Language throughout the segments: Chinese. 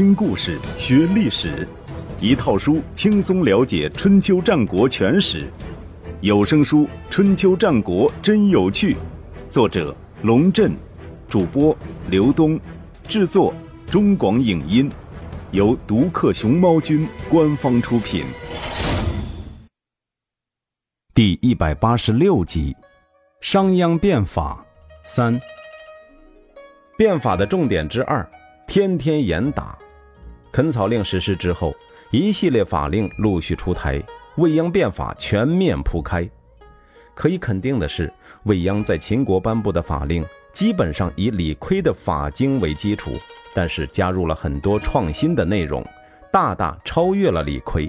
听故事学历史，一套书轻松了解春秋战国全史。有声书《春秋战国真有趣》，作者龙震，主播刘东，制作中广影音，由独克熊猫君官方出品。第一百八十六集：商鞅变法三。变法的重点之二，天天严打。垦草令实施之后，一系列法令陆续出台，未央变法全面铺开。可以肯定的是，未央在秦国颁布的法令基本上以李悝的法经为基础，但是加入了很多创新的内容，大大超越了李悝。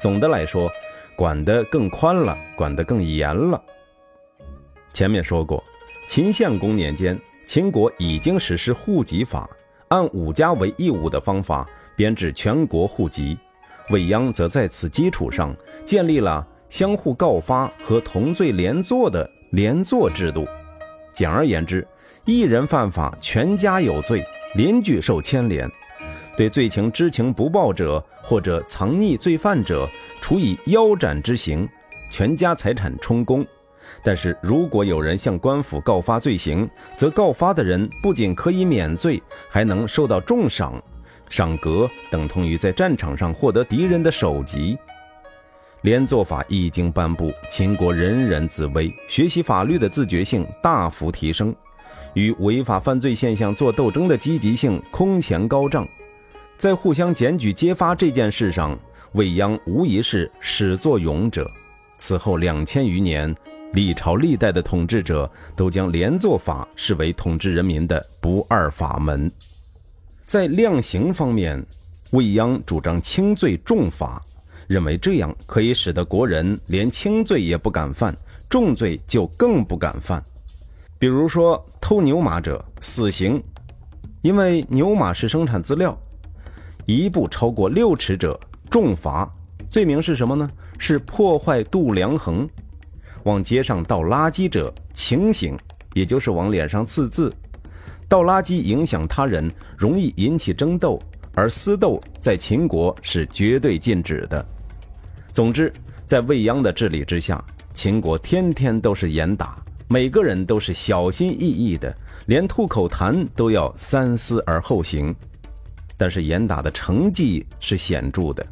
总的来说，管得更宽了，管得更严了。前面说过，秦献公年间。秦国已经实施户籍法，按五家为义务的方法编制全国户籍。未鞅则在此基础上建立了相互告发和同罪连坐的连坐制度。简而言之，一人犯法，全家有罪，邻居受牵连。对罪情知情不报者或者藏匿罪犯者，处以腰斩之刑，全家财产充公。但是如果有人向官府告发罪行，则告发的人不仅可以免罪，还能受到重赏，赏格等同于在战场上获得敌人的首级。连坐法一经颁布，秦国人人自危，学习法律的自觉性大幅提升，与违法犯罪现象做斗争的积极性空前高涨。在互相检举揭发这件事上，未央无疑是始作俑者。此后两千余年。历朝历代的统治者都将连坐法视为统治人民的不二法门。在量刑方面，未央主张轻罪重罚，认为这样可以使得国人连轻罪也不敢犯，重罪就更不敢犯。比如说，偷牛马者死刑，因为牛马是生产资料；一步超过六尺者重罚，罪名是什么呢？是破坏度量衡。往街上倒垃圾者，情形，也就是往脸上刺字。倒垃圾影响他人，容易引起争斗，而私斗在秦国是绝对禁止的。总之，在未央的治理之下，秦国天天都是严打，每个人都是小心翼翼的，连吐口痰都要三思而后行。但是严打的成绩是显著的。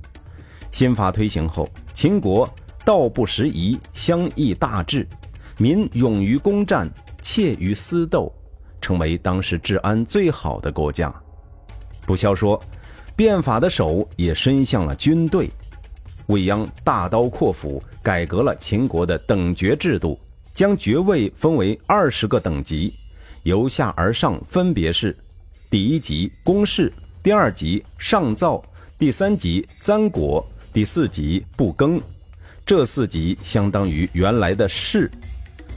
新法推行后，秦国。道不拾遗，乡邑大治，民勇于攻战，怯于私斗，成为当时治安最好的国家。不消说，变法的手也伸向了军队。未央大刀阔斧改革了秦国的等爵制度，将爵位分为二十个等级，由下而上分别是：第一级公士，第二级上造，第三级簪国，第四级不更。这四级相当于原来的士，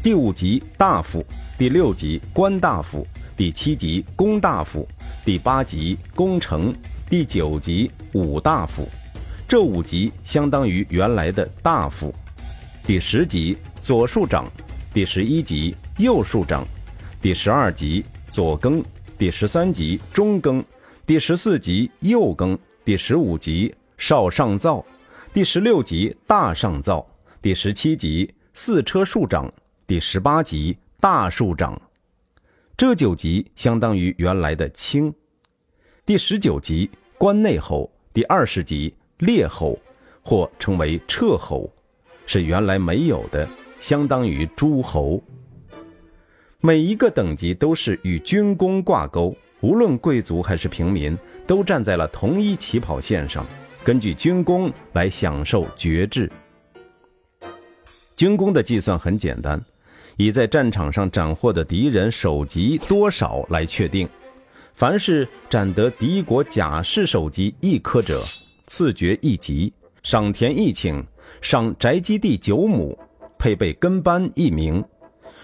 第五级大夫，第六级官大夫，第七级公大夫，第八级公城，第九级武大夫。这五级相当于原来的大夫。第十级左庶长，第十一级右庶长，第十二级左更，第十三级中更，第十四级右更，第十五级少上造。第十六级大上造，第十七级四车庶长，第十八级大庶长，这九级相当于原来的卿。第十九级关内侯，第二十级列侯，或称为彻侯，是原来没有的，相当于诸侯。每一个等级都是与军功挂钩，无论贵族还是平民，都站在了同一起跑线上。根据军功来享受爵制。军功的计算很简单，以在战场上斩获的敌人首级多少来确定。凡是斩得敌国甲士首级一颗者，赐爵一级，赏田一顷，赏宅基地九亩，配备跟班一名。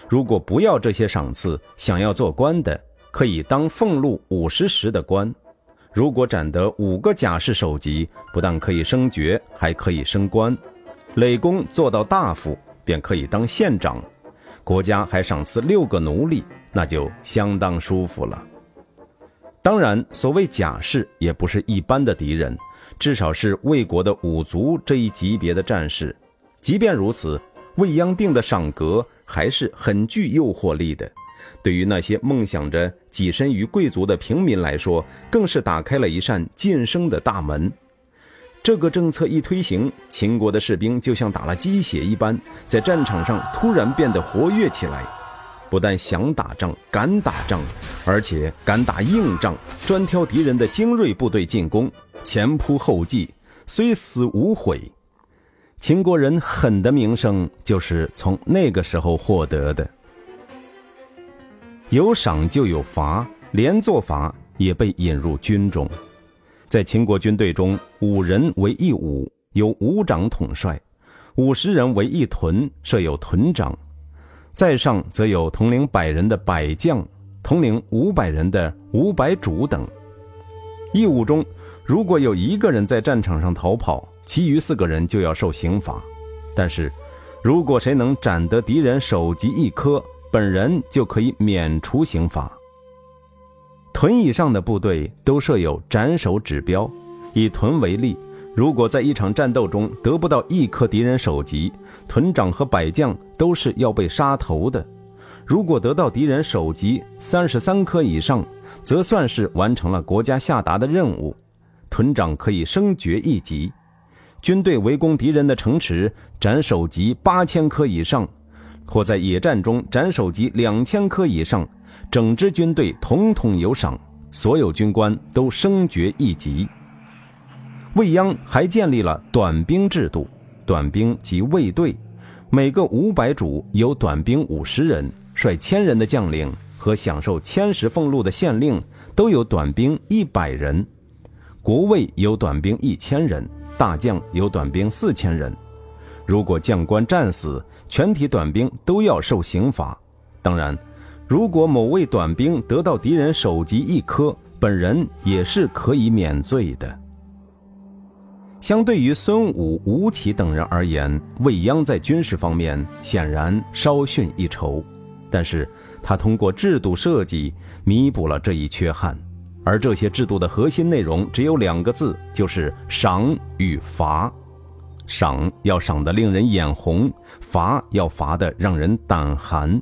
如果不要这些赏赐，想要做官的，可以当俸禄五十石的官。如果斩得五个甲士首级，不但可以升爵，还可以升官，累功做到大夫，便可以当县长。国家还赏赐六个奴隶，那就相当舒服了。当然，所谓甲士也不是一般的敌人，至少是魏国的五族这一级别的战士。即便如此，未央定的赏格还是很具诱惑力的。对于那些梦想着跻身于贵族的平民来说，更是打开了一扇晋升的大门。这个政策一推行，秦国的士兵就像打了鸡血一般，在战场上突然变得活跃起来。不但想打仗、敢打仗，而且敢打硬仗，专挑敌人的精锐部队进攻，前仆后继，虽死无悔。秦国人狠的名声就是从那个时候获得的。有赏就有罚，连坐罚也被引入军中。在秦国军队中，五人为一伍，由伍长统帅；五十人为一屯，设有屯长；在上则有统领百人的百将，统领五百人的五百主等。一伍中，如果有一个人在战场上逃跑，其余四个人就要受刑罚。但是，如果谁能斩得敌人首级一颗，本人就可以免除刑罚。屯以上的部队都设有斩首指标，以屯为例，如果在一场战斗中得不到一颗敌人首级，屯长和百将都是要被杀头的；如果得到敌人首级三十三颗以上，则算是完成了国家下达的任务，屯长可以升爵一级。军队围攻敌人的城池，斩首级八千颗以上，或在野战中斩首级两千颗以上。整支军队统统有赏，所有军官都升爵一级。未央还建立了短兵制度，短兵即卫队，每个五百主有短兵五十人，率千人的将领和享受千石俸禄的县令都有短兵一百人。国尉有短兵一千人，大将有短兵四千人。如果将官战死，全体短兵都要受刑罚。当然。如果某位短兵得到敌人首级一颗，本人也是可以免罪的。相对于孙武、吴起等人而言，未央在军事方面显然稍逊一筹，但是他通过制度设计弥补了这一缺憾。而这些制度的核心内容只有两个字，就是赏与罚。赏要赏得令人眼红，罚要罚得让人胆寒。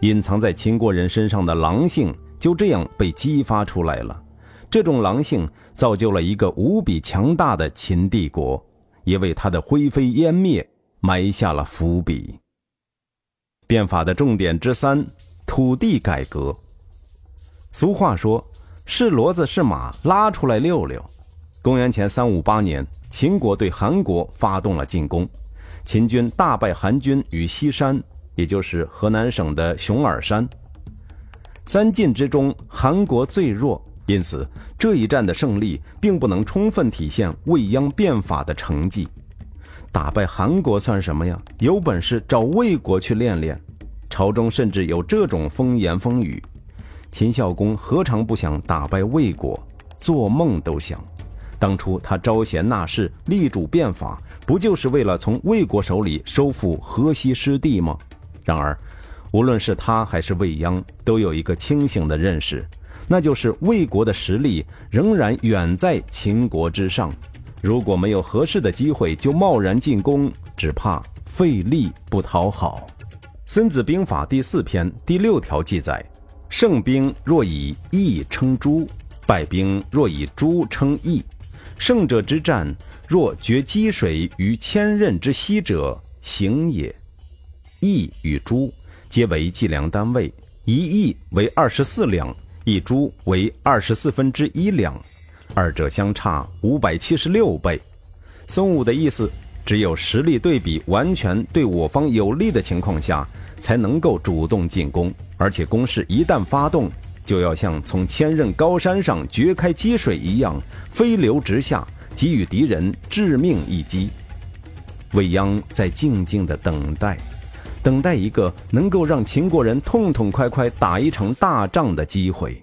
隐藏在秦国人身上的狼性就这样被激发出来了，这种狼性造就了一个无比强大的秦帝国，也为他的灰飞烟灭埋下了伏笔。变法的重点之三：土地改革。俗话说：“是骡子是马，拉出来溜溜。”公元前三五八年，秦国对韩国发动了进攻，秦军大败韩军于西山。也就是河南省的熊耳山。三晋之中，韩国最弱，因此这一战的胜利并不能充分体现未央变法的成绩。打败韩国算什么呀？有本事找魏国去练练。朝中甚至有这种风言风语。秦孝公何尝不想打败魏国？做梦都想。当初他招贤纳士，力主变法，不就是为了从魏国手里收复河西失地吗？然而，无论是他还是未央，都有一个清醒的认识，那就是魏国的实力仍然远在秦国之上。如果没有合适的机会就贸然进攻，只怕费力不讨好。《孙子兵法》第四篇第六条记载：“胜兵若以义称诸，败兵若以诸称义。胜者之战，若决积水于千仞之溪者，行也。”亿与铢皆为计量单位，一亿为二十四两，一铢为二十四分之一两，二者相差五百七十六倍。孙武的意思，只有实力对比完全对我方有利的情况下，才能够主动进攻，而且攻势一旦发动，就要像从千仞高山上掘开积水一样，飞流直下，给予敌人致命一击。未央在静静的等待。等待一个能够让秦国人痛痛快快打一场大仗的机会。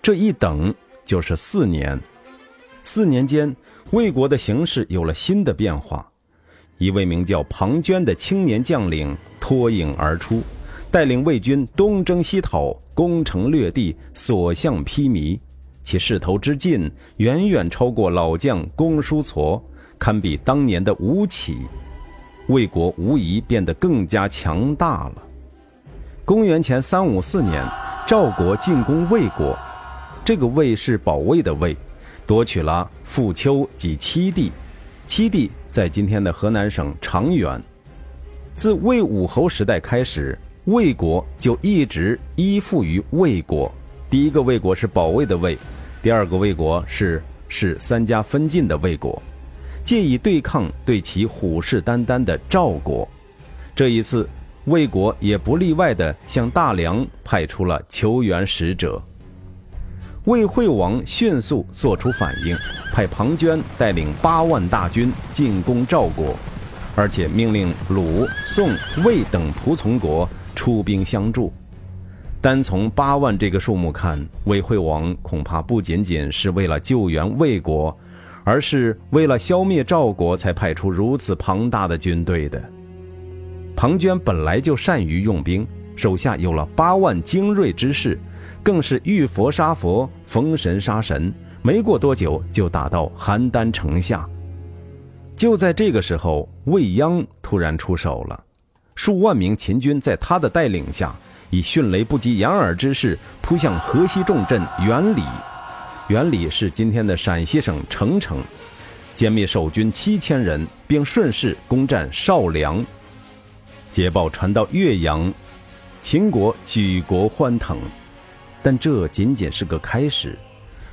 这一等就是四年。四年间，魏国的形势有了新的变化。一位名叫庞涓的青年将领脱颖而出，带领魏军东征西讨，攻城略地，所向披靡。其势头之劲，远远超过老将公叔痤，堪比当年的吴起。魏国无疑变得更加强大了。公元前三五四年，赵国进攻魏国，这个魏是保卫的魏，夺取了富丘及七地，七地在今天的河南省长垣。自魏武侯时代开始，魏国就一直依附于魏国。第一个魏国是保卫的魏，第二个魏国是是三家分晋的魏国。借以对抗对其虎视眈眈的赵国，这一次魏国也不例外地向大梁派出了求援使者。魏惠王迅速做出反应，派庞涓带领八万大军进攻赵国，而且命令鲁、宋、魏等仆从国出兵相助。单从八万这个数目看，魏惠王恐怕不仅仅是为了救援魏国。而是为了消灭赵国才派出如此庞大的军队的。庞涓本来就善于用兵，手下有了八万精锐之士，更是遇佛杀佛，逢神杀神。没过多久，就打到邯郸城下。就在这个时候，未鞅突然出手了，数万名秦军在他的带领下，以迅雷不及掩耳之势扑向河西重镇元里。原理是今天的陕西省澄城，歼灭守军七千人，并顺势攻占少梁。捷报传到岳阳，秦国举国欢腾。但这仅仅是个开始。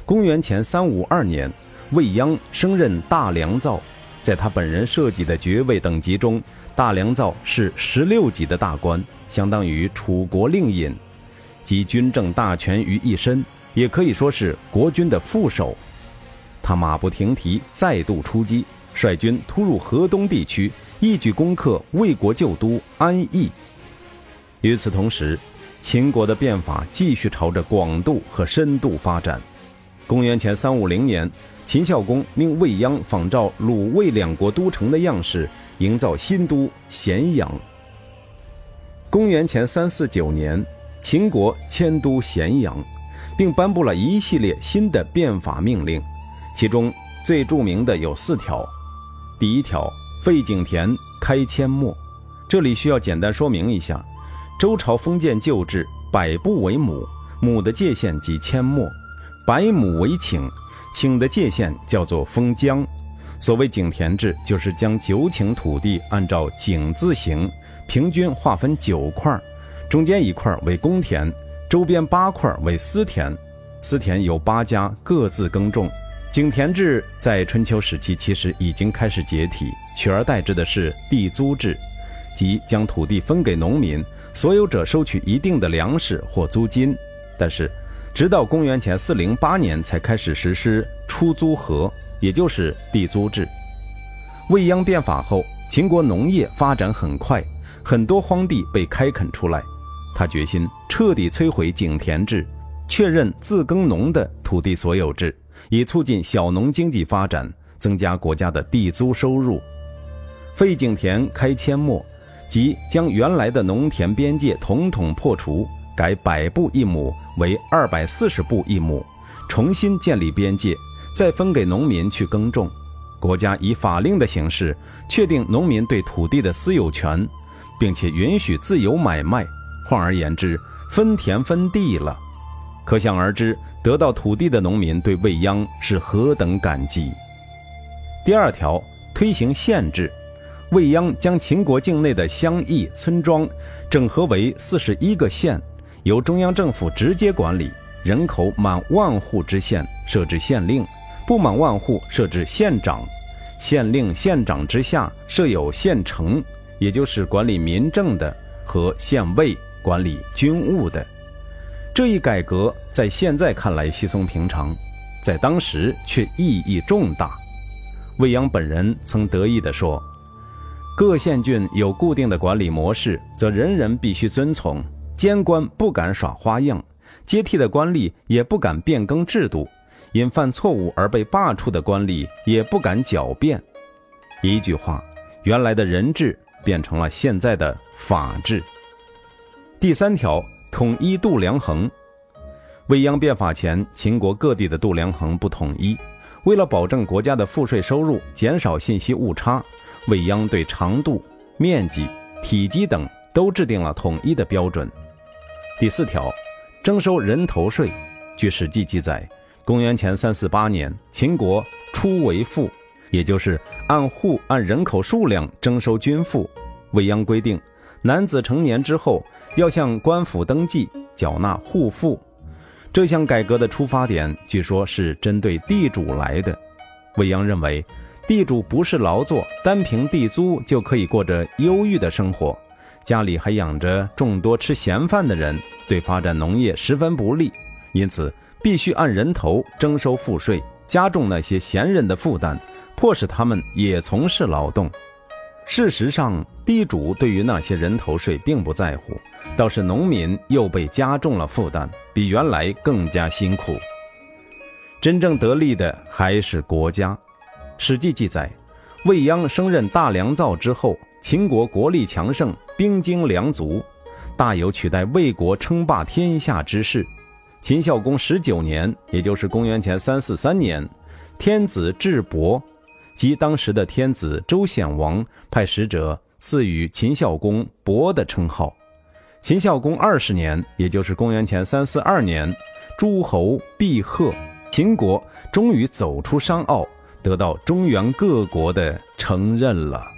公元前三五二年，未鞅升任大良造，在他本人设计的爵位等级中，大良造是十六级的大官，相当于楚国令尹，集军政大权于一身。也可以说是国军的副手，他马不停蹄，再度出击，率军突入河东地区，一举攻克魏国旧都安邑。与此同时，秦国的变法继续朝着广度和深度发展。公元前三五零年，秦孝公命未鞅仿照鲁魏两国都城的样式，营造新都咸阳。公元前三四九年，秦国迁都咸阳。并颁布了一系列新的变法命令，其中最著名的有四条。第一条，废井田，开阡陌。这里需要简单说明一下：周朝封建旧制，百步为亩，亩的界限即阡陌；百亩为顷，顷的界限叫做封疆。所谓井田制，就是将九顷土地按照井字形，平均划分九块，中间一块为公田。周边八块为私田，私田有八家各自耕种。井田制在春秋时期其实已经开始解体，取而代之的是地租制，即将土地分给农民，所有者收取一定的粮食或租金。但是，直到公元前四零八年才开始实施出租合，也就是地租制。未央变法后，秦国农业发展很快，很多荒地被开垦出来。他决心彻底摧毁井田制，确认自耕农的土地所有制，以促进小农经济发展，增加国家的地租收入。废井田，开阡陌，即将原来的农田边界统统破除，改百步一亩为二百四十步一亩，重新建立边界，再分给农民去耕种。国家以法令的形式确定农民对土地的私有权，并且允许自由买卖。换而言之，分田分地了，可想而知，得到土地的农民对未央是何等感激。第二条，推行县制，未央将秦国境内的乡邑村庄整合为四十一个县，由中央政府直接管理。人口满万户之县设置县令，不满万户设置县长，县令、县长之下设有县丞，也就是管理民政的和县尉。管理军务的这一改革，在现在看来稀松平常，在当时却意义重大。未央本人曾得意地说：“各县郡有固定的管理模式，则人人必须遵从；监官不敢耍花样，接替的官吏也不敢变更制度，因犯错误而被罢黜的官吏也不敢狡辩。一句话，原来的人治变成了现在的法治。”第三条，统一度量衡。未央变法前，秦国各地的度量衡不统一，为了保证国家的赋税收入，减少信息误差，未央对长度、面积、体积等都制定了统一的标准。第四条，征收人头税。据《史记》记载，公元前三四八年，秦国初为赋，也就是按户按人口数量征收军赋。未央规定，男子成年之后要向官府登记，缴纳户赋。这项改革的出发点，据说是针对地主来的。未央认为，地主不是劳作，单凭地租就可以过着优裕的生活，家里还养着众多吃闲饭的人，对发展农业十分不利。因此，必须按人头征收赋税，加重那些闲人的负担，迫使他们也从事劳动。事实上，地主对于那些人头税并不在乎。倒是农民又被加重了负担，比原来更加辛苦。真正得利的还是国家。《史记》记载，未央升任大良造之后，秦国国力强盛，兵精粮足，大有取代魏国称霸天下之势。秦孝公十九年，也就是公元前三四三年，天子智伯，即当时的天子周显王，派使者赐予秦孝公“伯”的称号。秦孝公二十年，也就是公元前三四二年，诸侯毕贺，秦国终于走出商奥，得到中原各国的承认了。